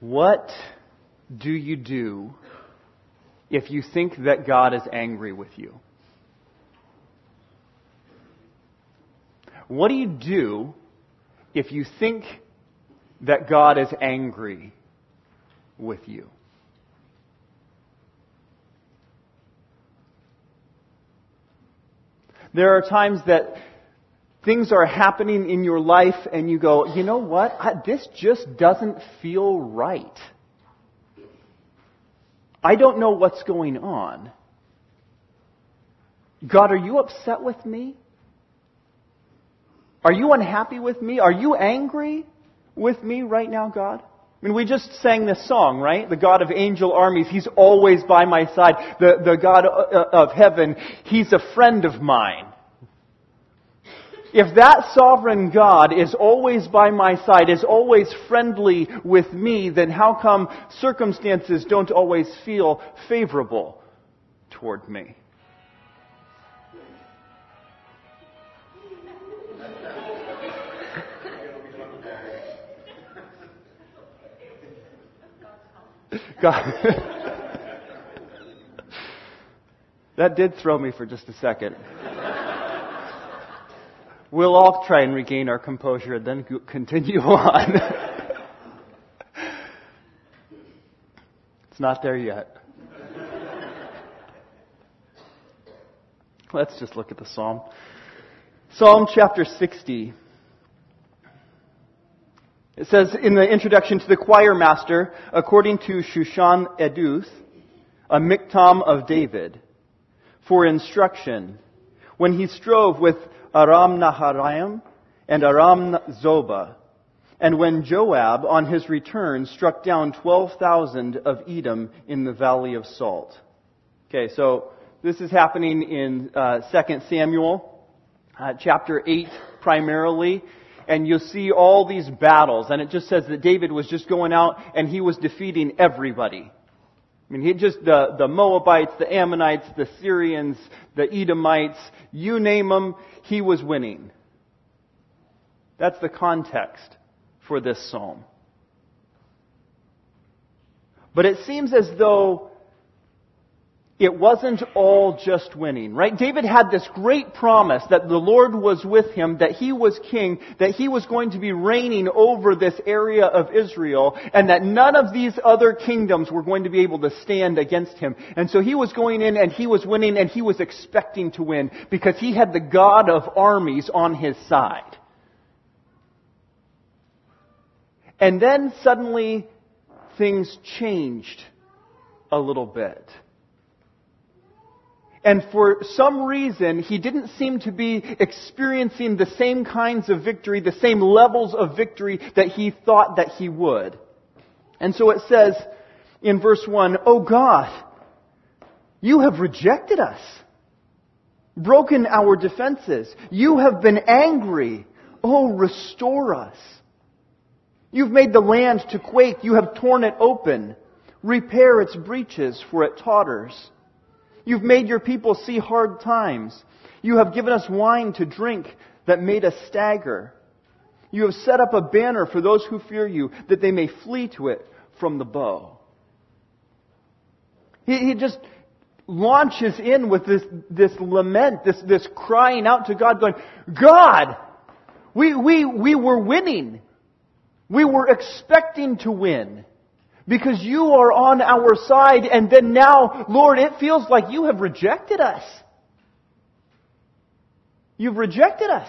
What do you do if you think that God is angry with you? What do you do if you think that God is angry with you? There are times that things are happening in your life and you go, you know what? I, this just doesn't feel right. I don't know what's going on. God, are you upset with me? Are you unhappy with me? Are you angry with me right now, God? I mean, we just sang this song, right? The God of angel armies, He's always by my side. The, the God uh, uh, of heaven, He's a friend of mine. If that sovereign God is always by my side, is always friendly with me, then how come circumstances don't always feel favorable toward me? God. that did throw me for just a second. We'll all try and regain our composure and then continue on. it's not there yet. Let's just look at the psalm. Psalm chapter 60. It says in the introduction to the choir master, according to Shushan Eduth, a miktam of David, for instruction, when he strove with Aram Naharaim and Aram Zobah, and when Joab, on his return, struck down 12,000 of Edom in the Valley of Salt. Okay, so this is happening in uh, 2 Samuel, uh, chapter 8 primarily and you'll see all these battles, and it just says that David was just going out and he was defeating everybody. I mean, he just, the, the Moabites, the Ammonites, the Syrians, the Edomites, you name them, he was winning. That's the context for this psalm. But it seems as though it wasn't all just winning, right? David had this great promise that the Lord was with him, that he was king, that he was going to be reigning over this area of Israel, and that none of these other kingdoms were going to be able to stand against him. And so he was going in and he was winning and he was expecting to win because he had the God of armies on his side. And then suddenly things changed a little bit. And for some reason, he didn't seem to be experiencing the same kinds of victory, the same levels of victory that he thought that he would. And so it says in verse 1, Oh God, you have rejected us, broken our defenses. You have been angry. Oh, restore us. You've made the land to quake. You have torn it open. Repair its breaches, for it totters. You've made your people see hard times. You have given us wine to drink that made us stagger. You have set up a banner for those who fear you, that they may flee to it from the bow. He, he just launches in with this, this lament, this, this crying out to God, going, God, we, we, we were winning. We were expecting to win because you are on our side and then now, Lord, it feels like you have rejected us. You've rejected us.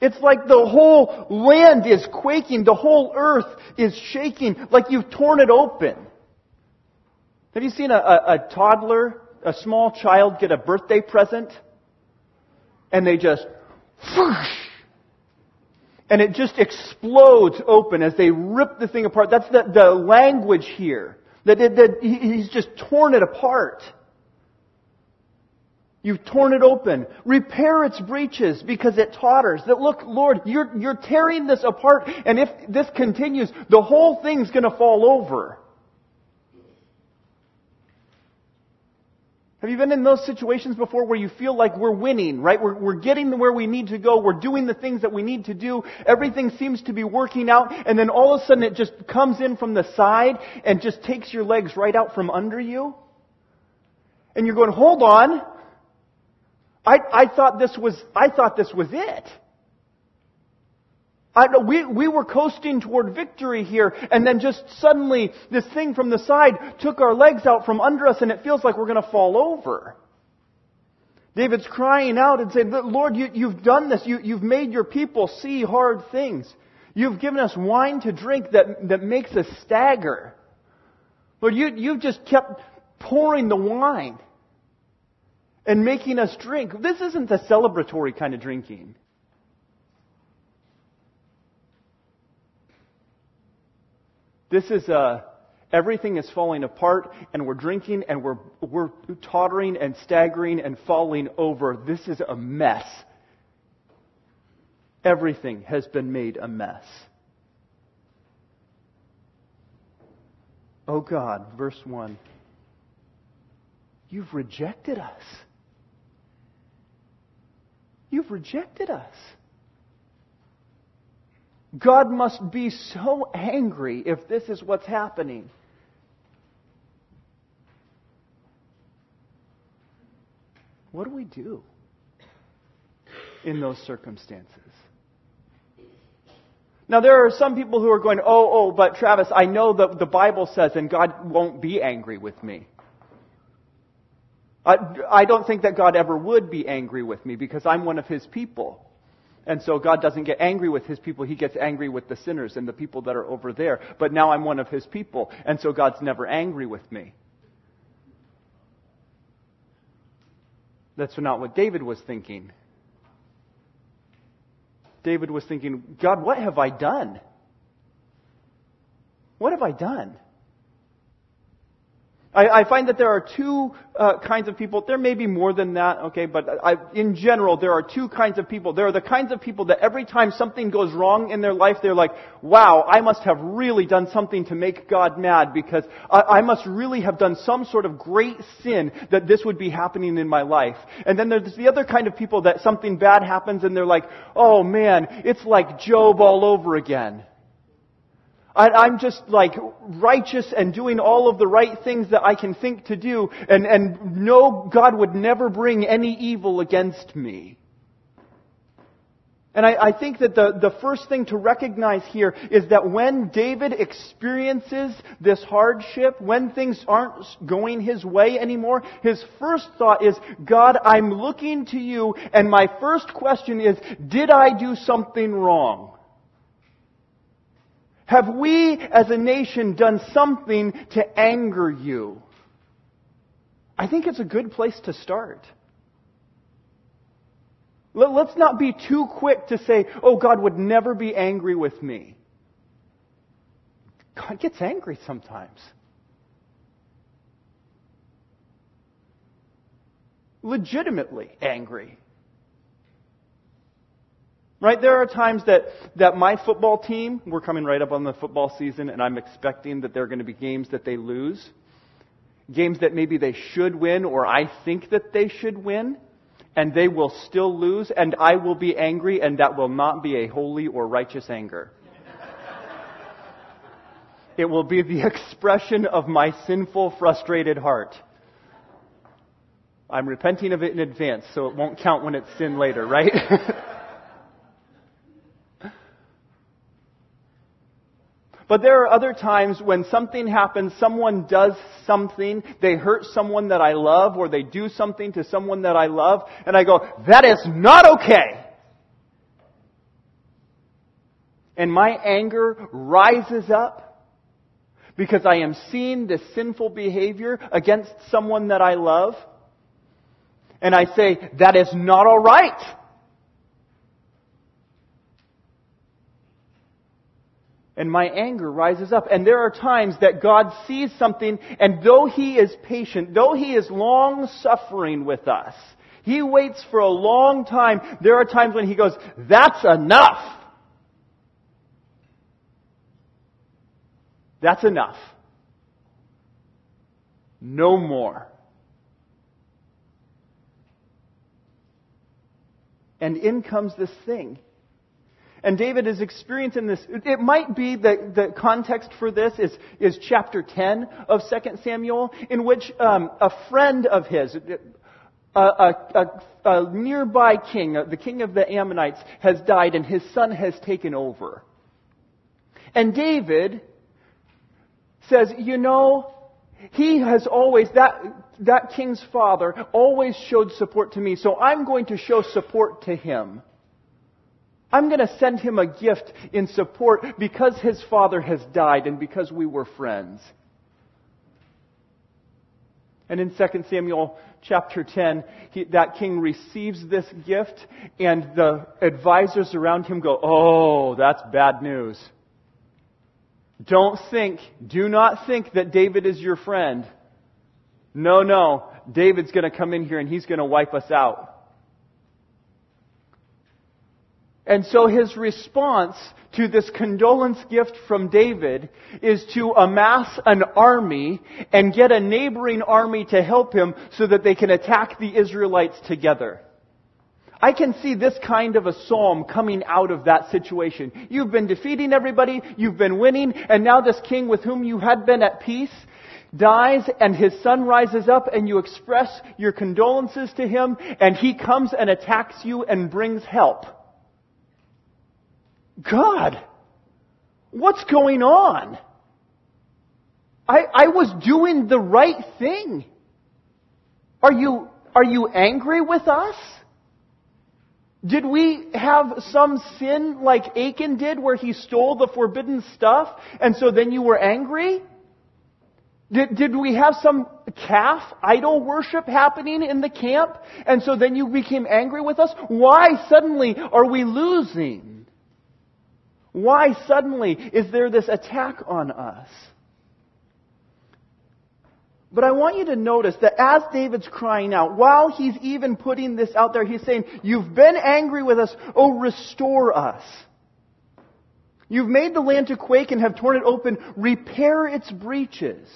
It's like the whole land is quaking, the whole earth is shaking, like you've torn it open. Have you seen a, a, a toddler, a small child get a birthday present? And they just, whoosh, and it just explodes open as they rip the thing apart. That's the, the language here. That, that, that he's just torn it apart. You've torn it open. Repair its breaches because it totters. That look, Lord, you're, you're tearing this apart and if this continues, the whole thing's gonna fall over. Have you been in those situations before where you feel like we're winning, right? We're, we're getting where we need to go. We're doing the things that we need to do. Everything seems to be working out. And then all of a sudden it just comes in from the side and just takes your legs right out from under you. And you're going, hold on. I, I thought this was, I thought this was it. I, we, we were coasting toward victory here, and then just suddenly this thing from the side took our legs out from under us, and it feels like we're going to fall over. David's crying out and saying, Lord, you, have done this. You, you've made your people see hard things. You've given us wine to drink that, that makes us stagger. Lord, you, you've just kept pouring the wine and making us drink. This isn't the celebratory kind of drinking. This is uh, everything is falling apart, and we're drinking, and we're we're tottering and staggering and falling over. This is a mess. Everything has been made a mess. Oh God, verse 1. You've rejected us. You've rejected us. God must be so angry if this is what's happening. What do we do in those circumstances? Now, there are some people who are going, oh, oh, but Travis, I know that the Bible says, and God won't be angry with me. I, I don't think that God ever would be angry with me because I'm one of His people. And so God doesn't get angry with his people, he gets angry with the sinners and the people that are over there. But now I'm one of his people, and so God's never angry with me. That's not what David was thinking. David was thinking, God, what have I done? What have I done? I, I find that there are two uh, kinds of people. There may be more than that, okay, but I, in general, there are two kinds of people. There are the kinds of people that every time something goes wrong in their life, they're like, wow, I must have really done something to make God mad because I, I must really have done some sort of great sin that this would be happening in my life. And then there's the other kind of people that something bad happens and they're like, oh man, it's like Job all over again. I'm just like righteous and doing all of the right things that I can think to do, and, and no, God would never bring any evil against me. And I, I, think that the, the first thing to recognize here is that when David experiences this hardship, when things aren't going his way anymore, his first thought is, God, I'm looking to you, and my first question is, did I do something wrong? Have we as a nation done something to anger you? I think it's a good place to start. Let's not be too quick to say, oh, God would never be angry with me. God gets angry sometimes. Legitimately angry. Right? There are times that, that my football team, we're coming right up on the football season, and I'm expecting that there are going to be games that they lose. Games that maybe they should win, or I think that they should win, and they will still lose, and I will be angry, and that will not be a holy or righteous anger. it will be the expression of my sinful, frustrated heart. I'm repenting of it in advance, so it won't count when it's sin later, right? But there are other times when something happens, someone does something, they hurt someone that I love, or they do something to someone that I love, and I go, that is not okay! And my anger rises up because I am seeing this sinful behavior against someone that I love. And I say, that is not alright. and my anger rises up. And there are times that God sees something, and though He is patient, though He is long suffering with us, He waits for a long time. There are times when He goes, That's enough! That's enough. No more. And in comes this thing. And David is experiencing this. It might be that the context for this is, is chapter 10 of 2 Samuel, in which um, a friend of his, a, a, a, a nearby king, the king of the Ammonites, has died and his son has taken over. And David says, you know, he has always, that, that king's father always showed support to me, so I'm going to show support to him. I'm going to send him a gift in support because his father has died and because we were friends. And in 2 Samuel chapter 10, he, that king receives this gift, and the advisors around him go, Oh, that's bad news. Don't think, do not think that David is your friend. No, no. David's going to come in here and he's going to wipe us out. And so his response to this condolence gift from David is to amass an army and get a neighboring army to help him so that they can attack the Israelites together. I can see this kind of a psalm coming out of that situation. You've been defeating everybody, you've been winning, and now this king with whom you had been at peace dies and his son rises up and you express your condolences to him and he comes and attacks you and brings help. God, what's going on? I, I was doing the right thing. Are you, are you angry with us? Did we have some sin like Achan did where he stole the forbidden stuff and so then you were angry? Did, did we have some calf idol worship happening in the camp and so then you became angry with us? Why suddenly are we losing? Why suddenly is there this attack on us? But I want you to notice that as David's crying out, while he's even putting this out there, he's saying, You've been angry with us, oh, restore us. You've made the land to quake and have torn it open, repair its breaches.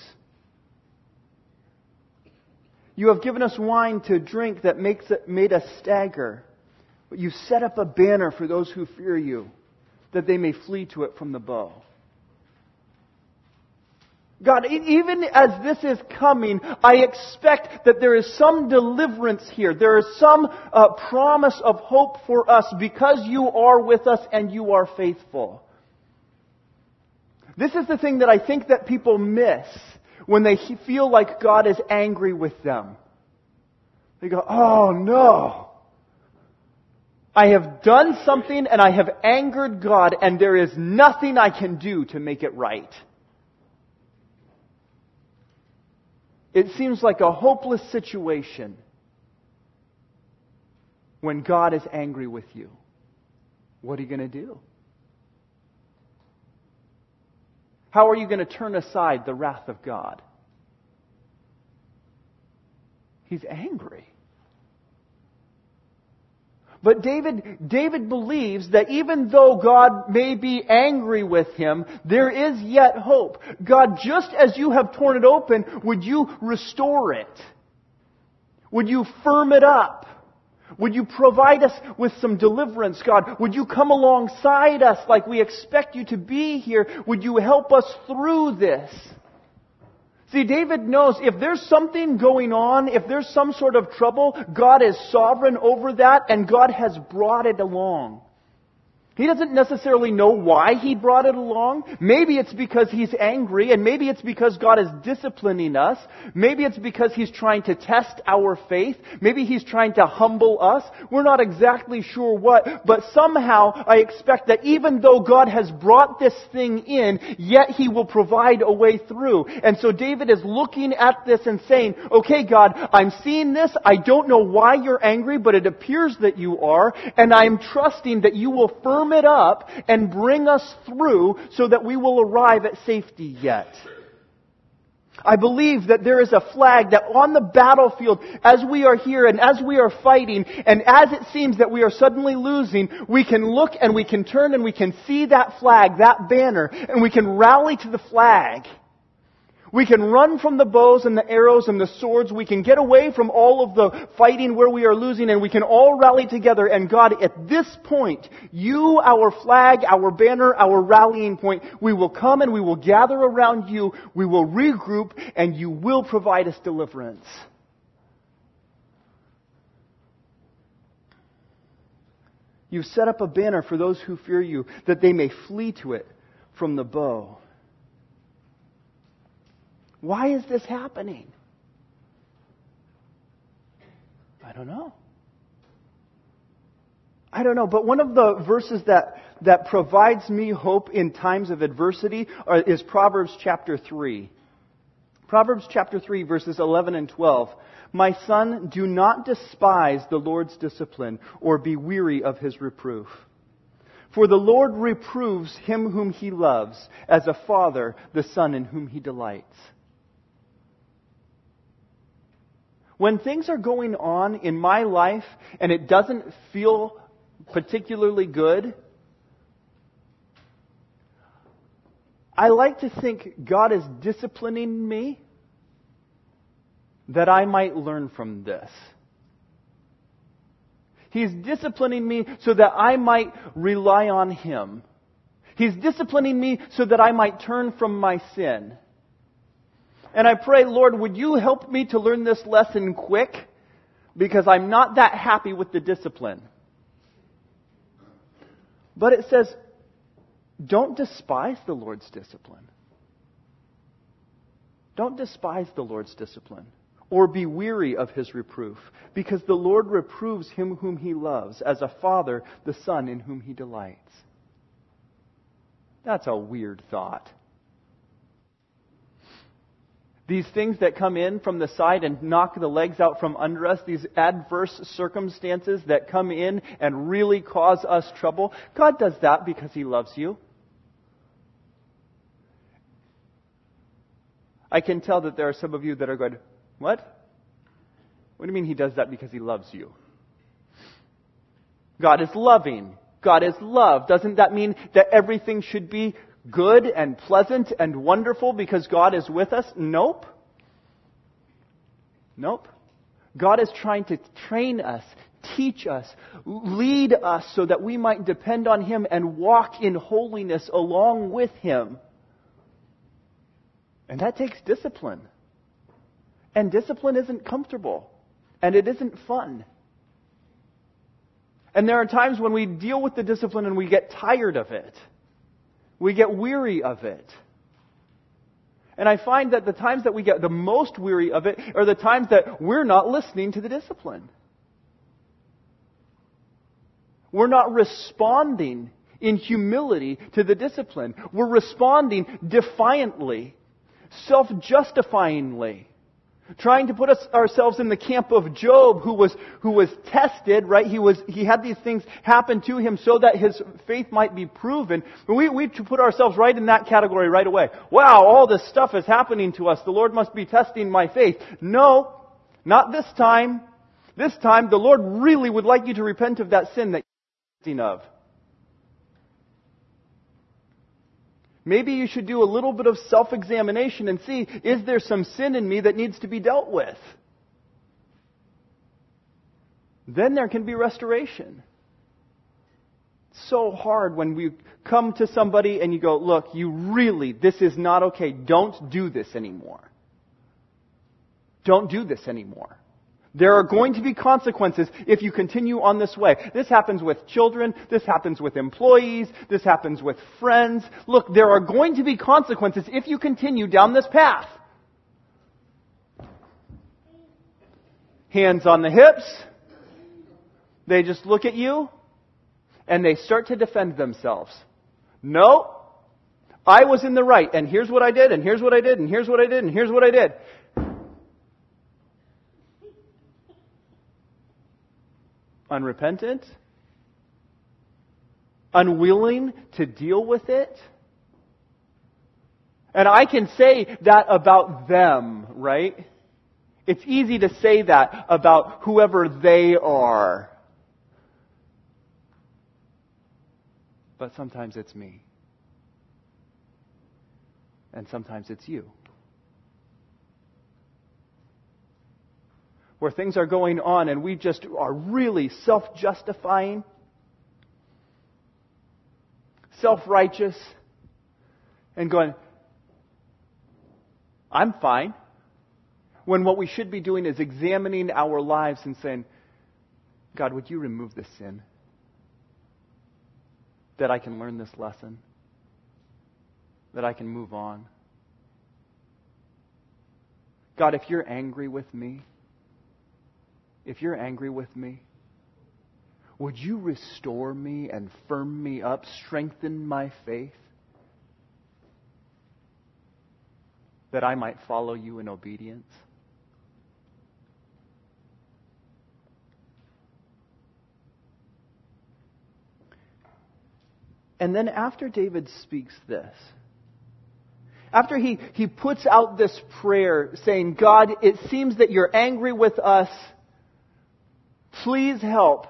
You have given us wine to drink that makes it, made us stagger. But you set up a banner for those who fear you, that they may flee to it from the bow. God, even as this is coming, I expect that there is some deliverance here. There is some uh, promise of hope for us because you are with us and you are faithful. This is the thing that I think that people miss when they feel like God is angry with them. They go, oh no. I have done something and I have angered God and there is nothing I can do to make it right. It seems like a hopeless situation when God is angry with you. What are you going to do? How are you going to turn aside the wrath of God? He's angry. But David, David believes that even though God may be angry with him, there is yet hope. God, just as you have torn it open, would you restore it? Would you firm it up? Would you provide us with some deliverance, God? Would you come alongside us like we expect you to be here? Would you help us through this? See, David knows if there's something going on, if there's some sort of trouble, God is sovereign over that and God has brought it along. He doesn't necessarily know why he brought it along. Maybe it's because he's angry, and maybe it's because God is disciplining us. Maybe it's because he's trying to test our faith. Maybe he's trying to humble us. We're not exactly sure what, but somehow I expect that even though God has brought this thing in, yet he will provide a way through. And so David is looking at this and saying, okay God, I'm seeing this. I don't know why you're angry, but it appears that you are, and I'm trusting that you will firm it up and bring us through so that we will arrive at safety yet. I believe that there is a flag that on the battlefield, as we are here and as we are fighting, and as it seems that we are suddenly losing, we can look and we can turn and we can see that flag, that banner, and we can rally to the flag. We can run from the bows and the arrows and the swords. We can get away from all of the fighting where we are losing and we can all rally together. And God, at this point, you, our flag, our banner, our rallying point, we will come and we will gather around you. We will regroup and you will provide us deliverance. You've set up a banner for those who fear you that they may flee to it from the bow. Why is this happening? I don't know. I don't know, but one of the verses that, that provides me hope in times of adversity is Proverbs chapter 3. Proverbs chapter 3, verses 11 and 12. My son, do not despise the Lord's discipline or be weary of his reproof. For the Lord reproves him whom he loves, as a father the son in whom he delights. When things are going on in my life and it doesn't feel particularly good, I like to think God is disciplining me that I might learn from this. He's disciplining me so that I might rely on Him. He's disciplining me so that I might turn from my sin. And I pray, Lord, would you help me to learn this lesson quick? Because I'm not that happy with the discipline. But it says, don't despise the Lord's discipline. Don't despise the Lord's discipline or be weary of his reproof, because the Lord reproves him whom he loves, as a father the son in whom he delights. That's a weird thought. These things that come in from the side and knock the legs out from under us, these adverse circumstances that come in and really cause us trouble, God does that because He loves you. I can tell that there are some of you that are going, What? What do you mean He does that because He loves you? God is loving. God is love. Doesn't that mean that everything should be good and pleasant and wonderful because God is with us? Nope. Nope. God is trying to train us, teach us, lead us so that we might depend on Him and walk in holiness along with Him. And that takes discipline. And discipline isn't comfortable. And it isn't fun. And there are times when we deal with the discipline and we get tired of it. We get weary of it. And I find that the times that we get the most weary of it are the times that we're not listening to the discipline. We're not responding in humility to the discipline. We're responding defiantly, self-justifyingly. Trying to put us, ourselves in the camp of Job, who was, who was tested, right? He was, he had these things happen to him so that his faith might be proven. We, we put ourselves right in that category right away. Wow, all this stuff is happening to us. The Lord must be testing my faith. No, not this time. This time, the Lord really would like you to repent of that sin that you're thinking of. Maybe you should do a little bit of self examination and see is there some sin in me that needs to be dealt with? Then there can be restoration. It's so hard when we come to somebody and you go, look, you really, this is not okay. Don't do this anymore. Don't do this anymore. There are going to be consequences if you continue on this way. This happens with children. This happens with employees. This happens with friends. Look, there are going to be consequences if you continue down this path. Hands on the hips. They just look at you and they start to defend themselves. No, I was in the right and here's what I did and here's what I did and here's what I did and here's what I did. Unrepentant, unwilling to deal with it. And I can say that about them, right? It's easy to say that about whoever they are. But sometimes it's me. And sometimes it's you. Where things are going on and we just are really self justifying, self righteous, and going, I'm fine. When what we should be doing is examining our lives and saying, God, would you remove this sin? That I can learn this lesson? That I can move on? God, if you're angry with me, if you're angry with me, would you restore me and firm me up, strengthen my faith, that I might follow you in obedience? And then after David speaks this, after he, he puts out this prayer saying, God, it seems that you're angry with us. Please help.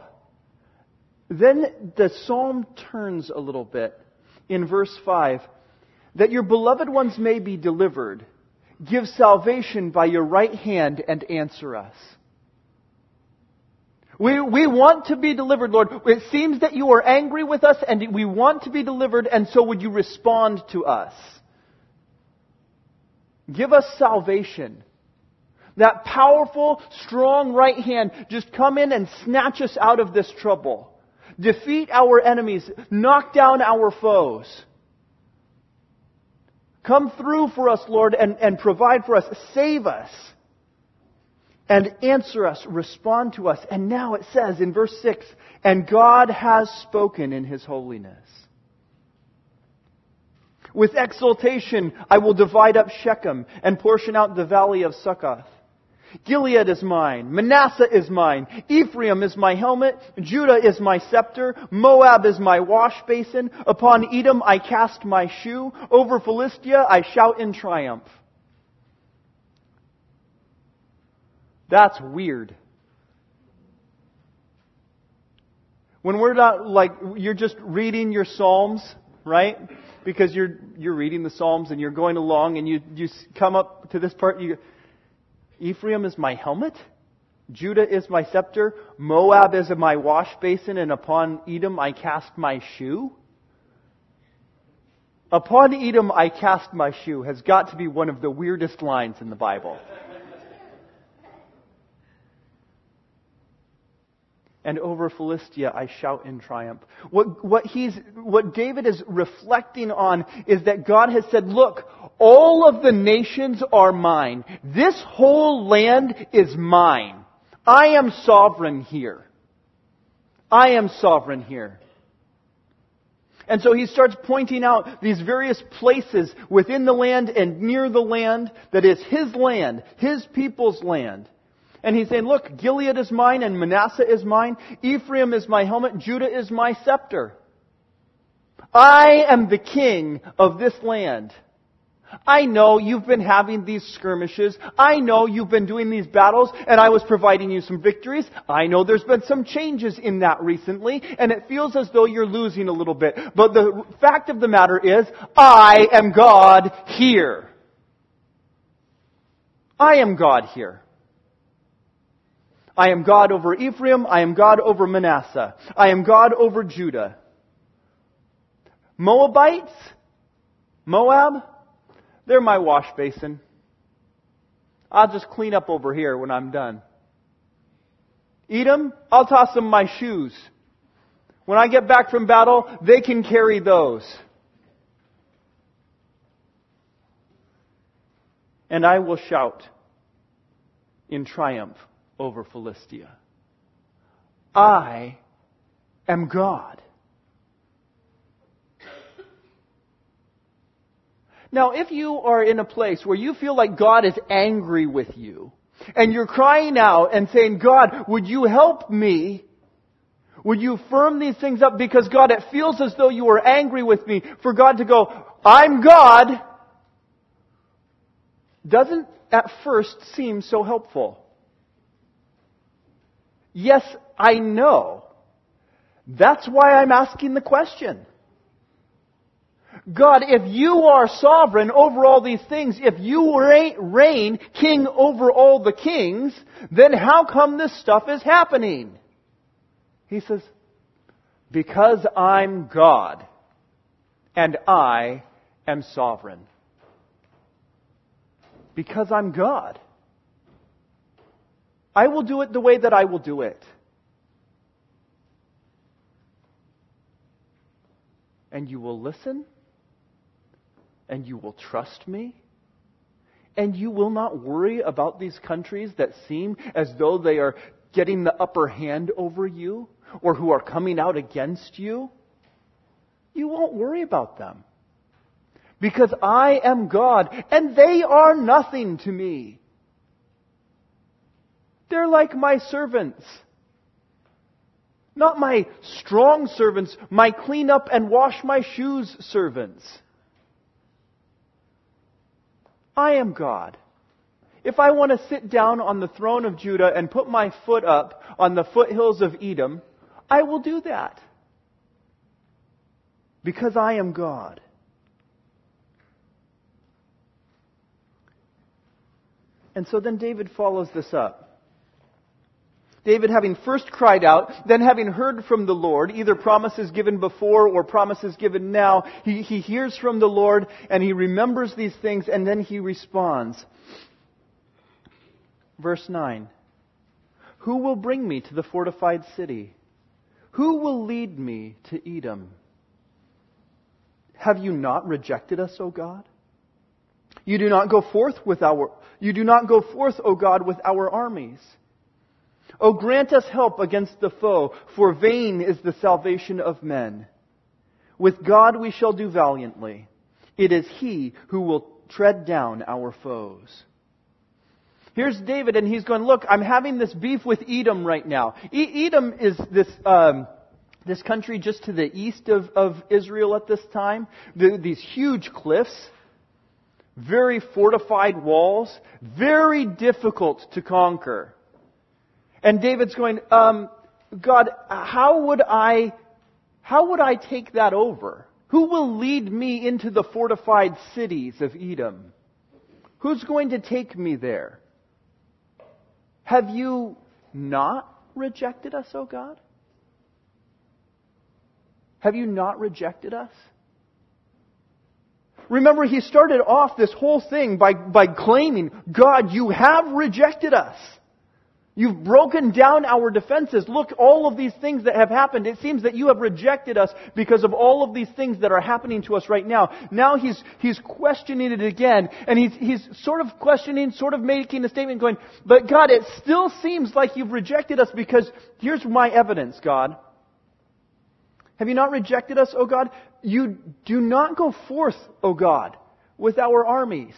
Then the psalm turns a little bit in verse 5 that your beloved ones may be delivered. Give salvation by your right hand and answer us. We, we want to be delivered, Lord. It seems that you are angry with us and we want to be delivered, and so would you respond to us? Give us salvation. That powerful, strong right hand just come in and snatch us out of this trouble. Defeat our enemies. Knock down our foes. Come through for us, Lord, and, and provide for us. Save us. And answer us, respond to us. And now it says in verse 6, and God has spoken in His holiness. With exultation, I will divide up Shechem and portion out the valley of Succoth. Gilead is mine. Manasseh is mine. Ephraim is my helmet. Judah is my scepter. Moab is my wash basin. Upon Edom I cast my shoe. Over Philistia I shout in triumph. That's weird. When we're not like, you're just reading your Psalms, right? because you're, you're reading the Psalms and you're going along and you, you come up to this part, you Ephraim is my helmet, Judah is my scepter, Moab is my wash basin, and upon Edom I cast my shoe. Upon Edom I cast my shoe has got to be one of the weirdest lines in the Bible. and over Philistia I shout in triumph. What, what he's, what David is reflecting on is that God has said, look, all of the nations are mine. This whole land is mine. I am sovereign here. I am sovereign here. And so he starts pointing out these various places within the land and near the land that is his land, his people's land. And he's saying, look, Gilead is mine and Manasseh is mine. Ephraim is my helmet. Judah is my scepter. I am the king of this land. I know you've been having these skirmishes. I know you've been doing these battles and I was providing you some victories. I know there's been some changes in that recently and it feels as though you're losing a little bit. But the fact of the matter is, I am God here. I am God here. I am God over Ephraim. I am God over Manasseh. I am God over Judah. Moabites, Moab, they're my wash basin. I'll just clean up over here when I'm done. Edom, I'll toss them my shoes. When I get back from battle, they can carry those. And I will shout in triumph over Philistia. I am God. Now, if you are in a place where you feel like God is angry with you, and you're crying out and saying, God, would you help me? Would you firm these things up? Because God, it feels as though you are angry with me. For God to go, I'm God, doesn't at first seem so helpful. Yes, I know. That's why I'm asking the question. God, if you are sovereign over all these things, if you reign king over all the kings, then how come this stuff is happening? He says, because I'm God and I am sovereign. Because I'm God. I will do it the way that I will do it. And you will listen and you will trust me? And you will not worry about these countries that seem as though they are getting the upper hand over you or who are coming out against you? You won't worry about them. Because I am God and they are nothing to me. They're like my servants. Not my strong servants, my clean up and wash my shoes servants. I am God. If I want to sit down on the throne of Judah and put my foot up on the foothills of Edom, I will do that. Because I am God. And so then David follows this up. David, having first cried out, then having heard from the Lord, either promises given before or promises given now, he, he hears from the Lord and he remembers these things and then he responds. Verse 9 Who will bring me to the fortified city? Who will lead me to Edom? Have you not rejected us, O God? You do not go forth with our, you do not go forth, O God, with our armies. O grant us help against the foe, for vain is the salvation of men. With God we shall do valiantly. It is He who will tread down our foes. Here's David, and he's going, Look, I'm having this beef with Edom right now. E- Edom is this. Um, this country just to the east of, of Israel at this time, the, these huge cliffs, very fortified walls, very difficult to conquer. And David's going, um, God, how would I, how would I take that over? Who will lead me into the fortified cities of Edom? Who's going to take me there? Have you not rejected us, O God? Have you not rejected us? Remember, he started off this whole thing by, by claiming, God, you have rejected us. You've broken down our defenses. Look, all of these things that have happened, it seems that you have rejected us because of all of these things that are happening to us right now. Now he's, he's questioning it again, and he's, he's sort of questioning, sort of making a statement going, but God, it still seems like you've rejected us because here's my evidence, God. Have you not rejected us, O God? You do not go forth, O God, with our armies.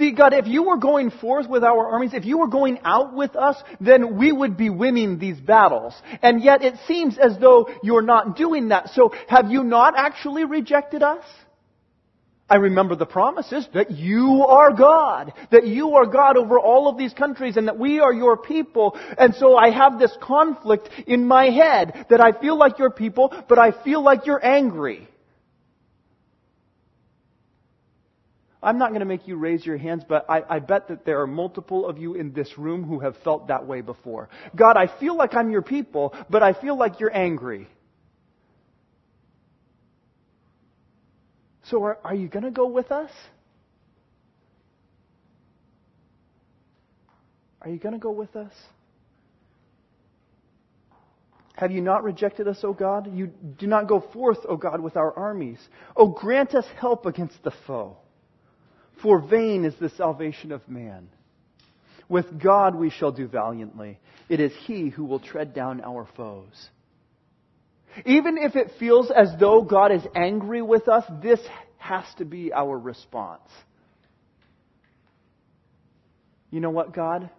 See, God, if you were going forth with our armies, if you were going out with us, then we would be winning these battles. And yet it seems as though you're not doing that. So have you not actually rejected us? I remember the promises that you are God, that you are God over all of these countries and that we are your people. And so I have this conflict in my head that I feel like your people, but I feel like you're angry. I'm not going to make you raise your hands, but I, I, bet that there are multiple of you in this room who have felt that way before. God, I feel like I'm your people, but I feel like you're angry. So are, are you going to go with us? Are you going to go with us? Have you not rejected us, O God? You do not go forth, O God, with our armies. O grant us help against the foe. For vain is the salvation of man. With God we shall do valiantly. It is He who will tread down our foes. Even if it feels as though God is angry with us, this has to be our response. You know what, God?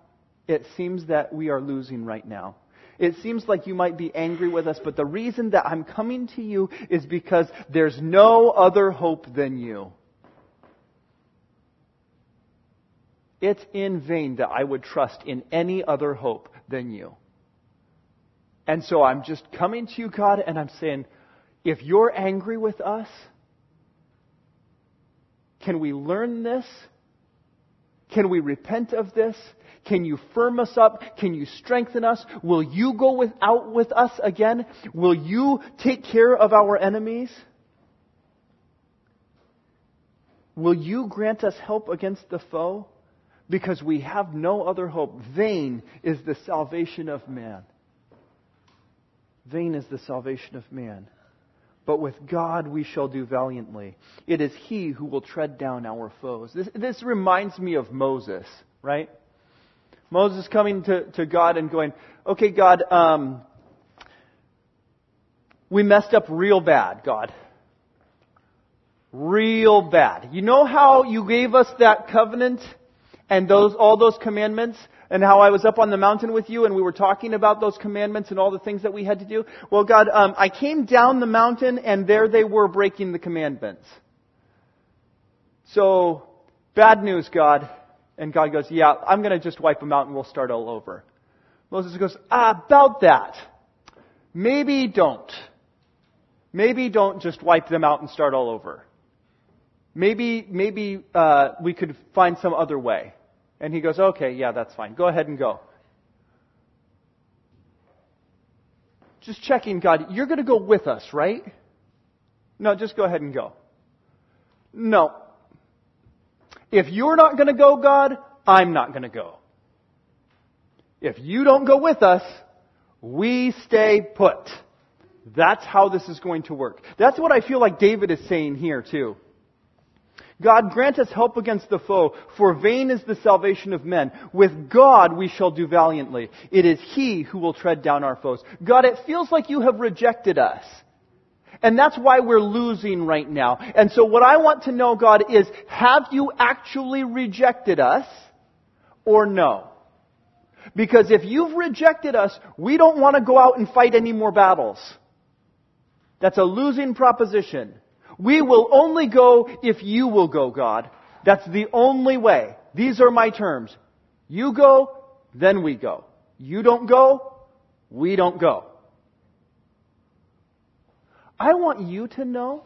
It seems that we are losing right now. It seems like you might be angry with us, but the reason that I'm coming to you is because there's no other hope than you. It's in vain that I would trust in any other hope than you. And so I'm just coming to you, God, and I'm saying, if you're angry with us, Can we learn this? Can we repent of this? Can you firm us up? Can you strengthen us? Will you go out with us again? Will you take care of our enemies? Will you grant us help against the foe? Because we have no other hope. Vain is the salvation of man. Vain is the salvation of man. But with God we shall do valiantly. It is He who will tread down our foes. This, this reminds me of Moses, right? Moses coming to, to God and going, okay, God, um, we messed up real bad, God. Real bad. You know how you gave us that covenant and those, all those commandments? and how I was up on the mountain with you and we were talking about those commandments and all the things that we had to do. Well, God, um, I came down the mountain and there they were breaking the commandments. So, bad news, God. And God goes, yeah, I'm going to just wipe them out and we'll start all over. Moses goes, ah, about that. Maybe don't. Maybe don't just wipe them out and start all over. Maybe, maybe uh, we could find some other way. And he goes, okay, yeah, that's fine. Go ahead and go. Just checking, God, you're going to go with us, right? No, just go ahead and go. No. If you're not going to go, God, I'm not going to go. If you don't go with us, we stay put. That's how this is going to work. That's what I feel like David is saying here, too. God grant us help against the foe, for vain is the salvation of men. With God we shall do valiantly. It is He who will tread down our foes. God, it feels like you have rejected us. And that's why we're losing right now. And so what I want to know, God, is have you actually rejected us or no? Because if you've rejected us, we don't want to go out and fight any more battles. That's a losing proposition. We will only go if you will go, God. That's the only way. These are my terms. You go, then we go. You don't go, we don't go. I want you to know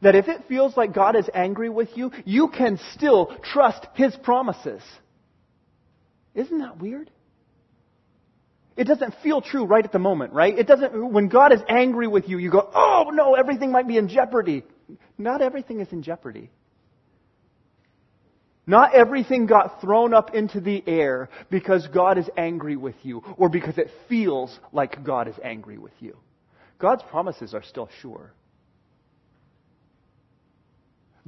that if it feels like God is angry with you, you can still trust His promises. Isn't that weird? It doesn't feel true right at the moment, right? It doesn't, when God is angry with you, you go, oh no, everything might be in jeopardy. Not everything is in jeopardy. Not everything got thrown up into the air because God is angry with you or because it feels like God is angry with you. God's promises are still sure.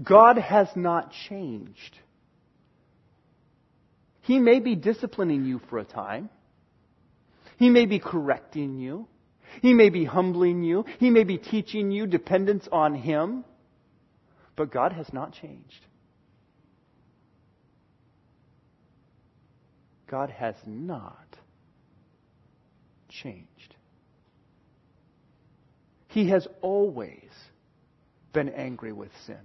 God has not changed. He may be disciplining you for a time. He may be correcting you. He may be humbling you. He may be teaching you dependence on Him. But God has not changed. God has not changed. He has always been angry with sin.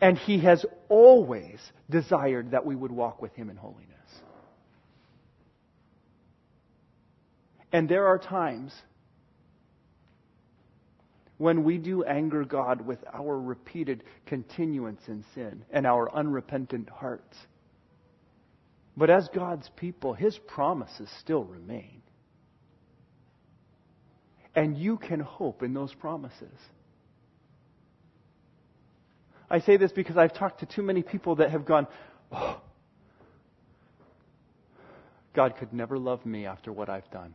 And He has always desired that we would walk with Him in holiness. And there are times when we do anger God with our repeated continuance in sin and our unrepentant hearts. But as God's people, His promises still remain. And you can hope in those promises. I say this because I've talked to too many people that have gone, oh, God could never love me after what I've done.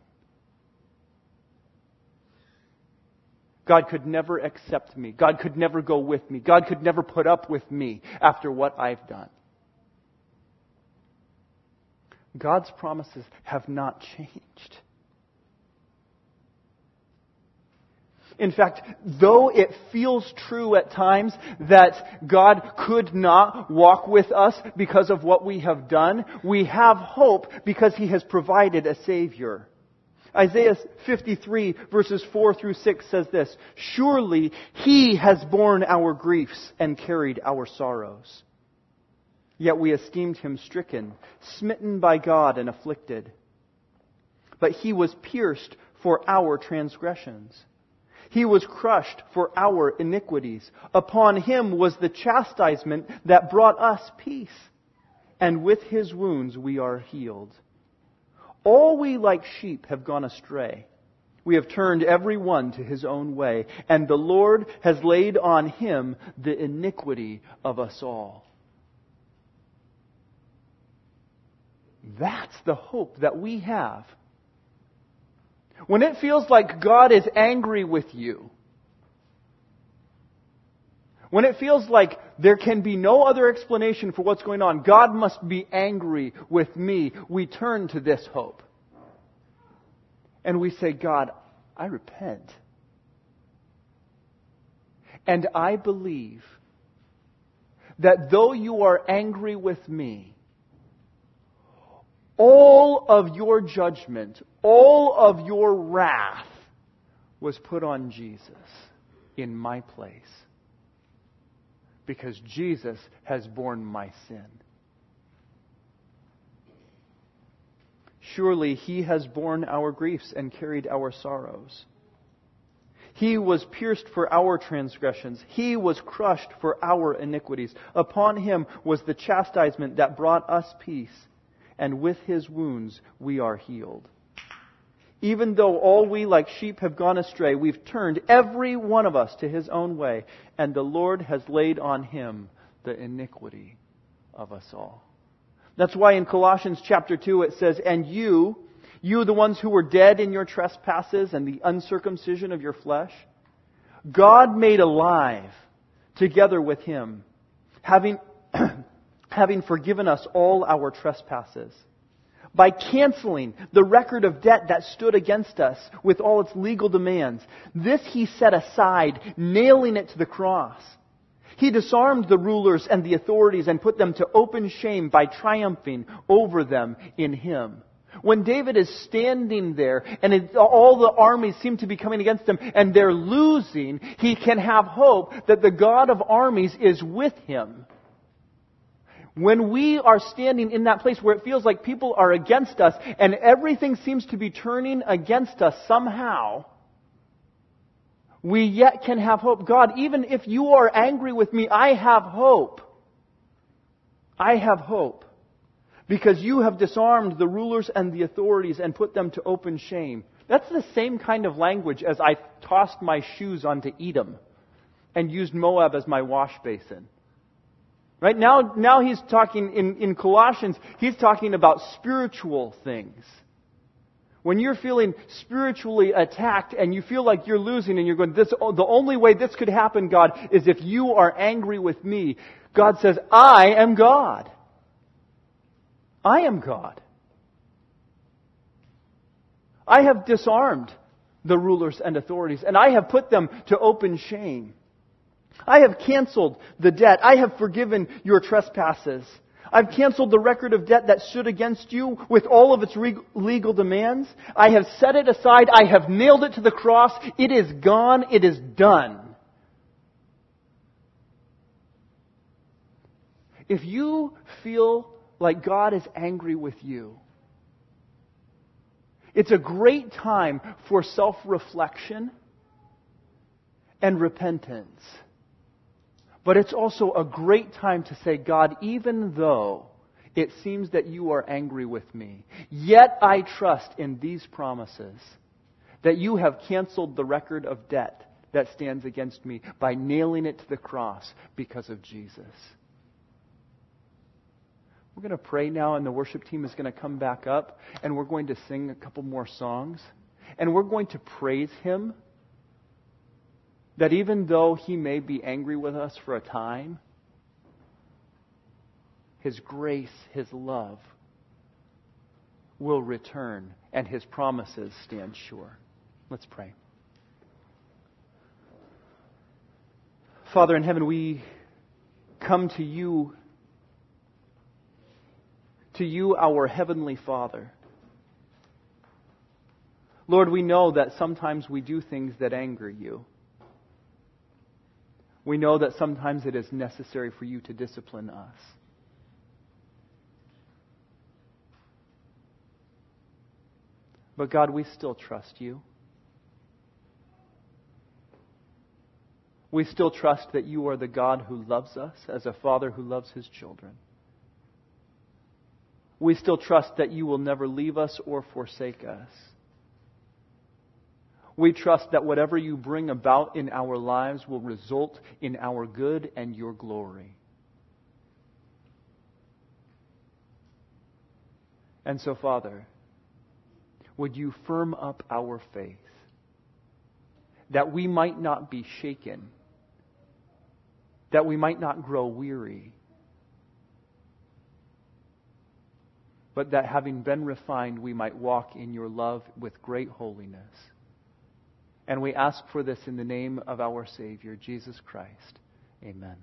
God could never accept me. God could never go with me. God could never put up with me after what I've done. God's promises have not changed. In fact, though it feels true at times that God could not walk with us because of what we have done, we have hope because He has provided a Savior. Isaiah 53 verses 4 through 6 says this, Surely He has borne our griefs and carried our sorrows. Yet we esteemed Him stricken, smitten by God and afflicted. But He was pierced for our transgressions. He was crushed for our iniquities. Upon him was the chastisement that brought us peace. And with his wounds we are healed. All we like sheep have gone astray. We have turned every one to his own way, and the Lord has laid on him the iniquity of us all. That's the hope that we have. When it feels like God is angry with you, when it feels like there can be no other explanation for what's going on, God must be angry with me, we turn to this hope. And we say, God, I repent. And I believe that though you are angry with me, all of your judgment, all of your wrath was put on Jesus in my place. Because Jesus has borne my sin. Surely he has borne our griefs and carried our sorrows. He was pierced for our transgressions. He was crushed for our iniquities. Upon him was the chastisement that brought us peace and with his wounds we are healed. Even though all we like sheep have gone astray, we've turned every one of us to his own way, and the Lord has laid on him the iniquity of us all. That's why in Colossians chapter 2 it says, And you, you the ones who were dead in your trespasses and the uncircumcision of your flesh, God made alive together with him, having having forgiven us all our trespasses. By canceling the record of debt that stood against us with all its legal demands, this he set aside, nailing it to the cross. He disarmed the rulers and the authorities and put them to open shame by triumphing over them in him. When David is standing there and it, all the armies seem to be coming against him and they're losing, he can have hope that the God of armies is with him. When we are standing in that place where it feels like people are against us and everything seems to be turning against us somehow, we yet can have hope. God, even if you are angry with me, I have hope. I have hope. Because you have disarmed the rulers and the authorities and put them to open shame. That's the same kind of language as I tossed my shoes onto Edom and used Moab as my wash basin. Right? Now, now he's talking in, in Colossians, he's talking about spiritual things. When you're feeling spiritually attacked and you feel like you're losing and you're going, this, oh, the only way this could happen, God, is if you are angry with me. God says, I am God. I am God. I have disarmed the rulers and authorities and I have put them to open shame. I have canceled the debt. I have forgiven your trespasses. I've canceled the record of debt that stood against you with all of its legal demands. I have set it aside. I have nailed it to the cross. It is gone. It is done. If you feel like God is angry with you, it's a great time for self reflection and repentance. But it's also a great time to say, God, even though it seems that you are angry with me, yet I trust in these promises that you have canceled the record of debt that stands against me by nailing it to the cross because of Jesus. We're going to pray now, and the worship team is going to come back up, and we're going to sing a couple more songs. And we're going to praise Him that even though he may be angry with us for a time, his grace, his love will return and his promises stand sure. Let's pray. Father in heaven, we come to you, to you, our heavenly Father. Lord, we know that sometimes we do things that anger you we know that sometimes it is necessary for you to discipline us. But God, we still trust you. We still trust that you are the God who loves us as a father who loves his children. We still trust that you will never leave us or forsake us. We trust that whatever you bring about in our lives will result in our good and your glory. And so, Father, would you firm up our faith that we might not be shaken, that we might not grow weary, but that having been refined, we might walk in your love with great holiness. And we ask for this in the name of our Savior, Jesus Christ. Amen.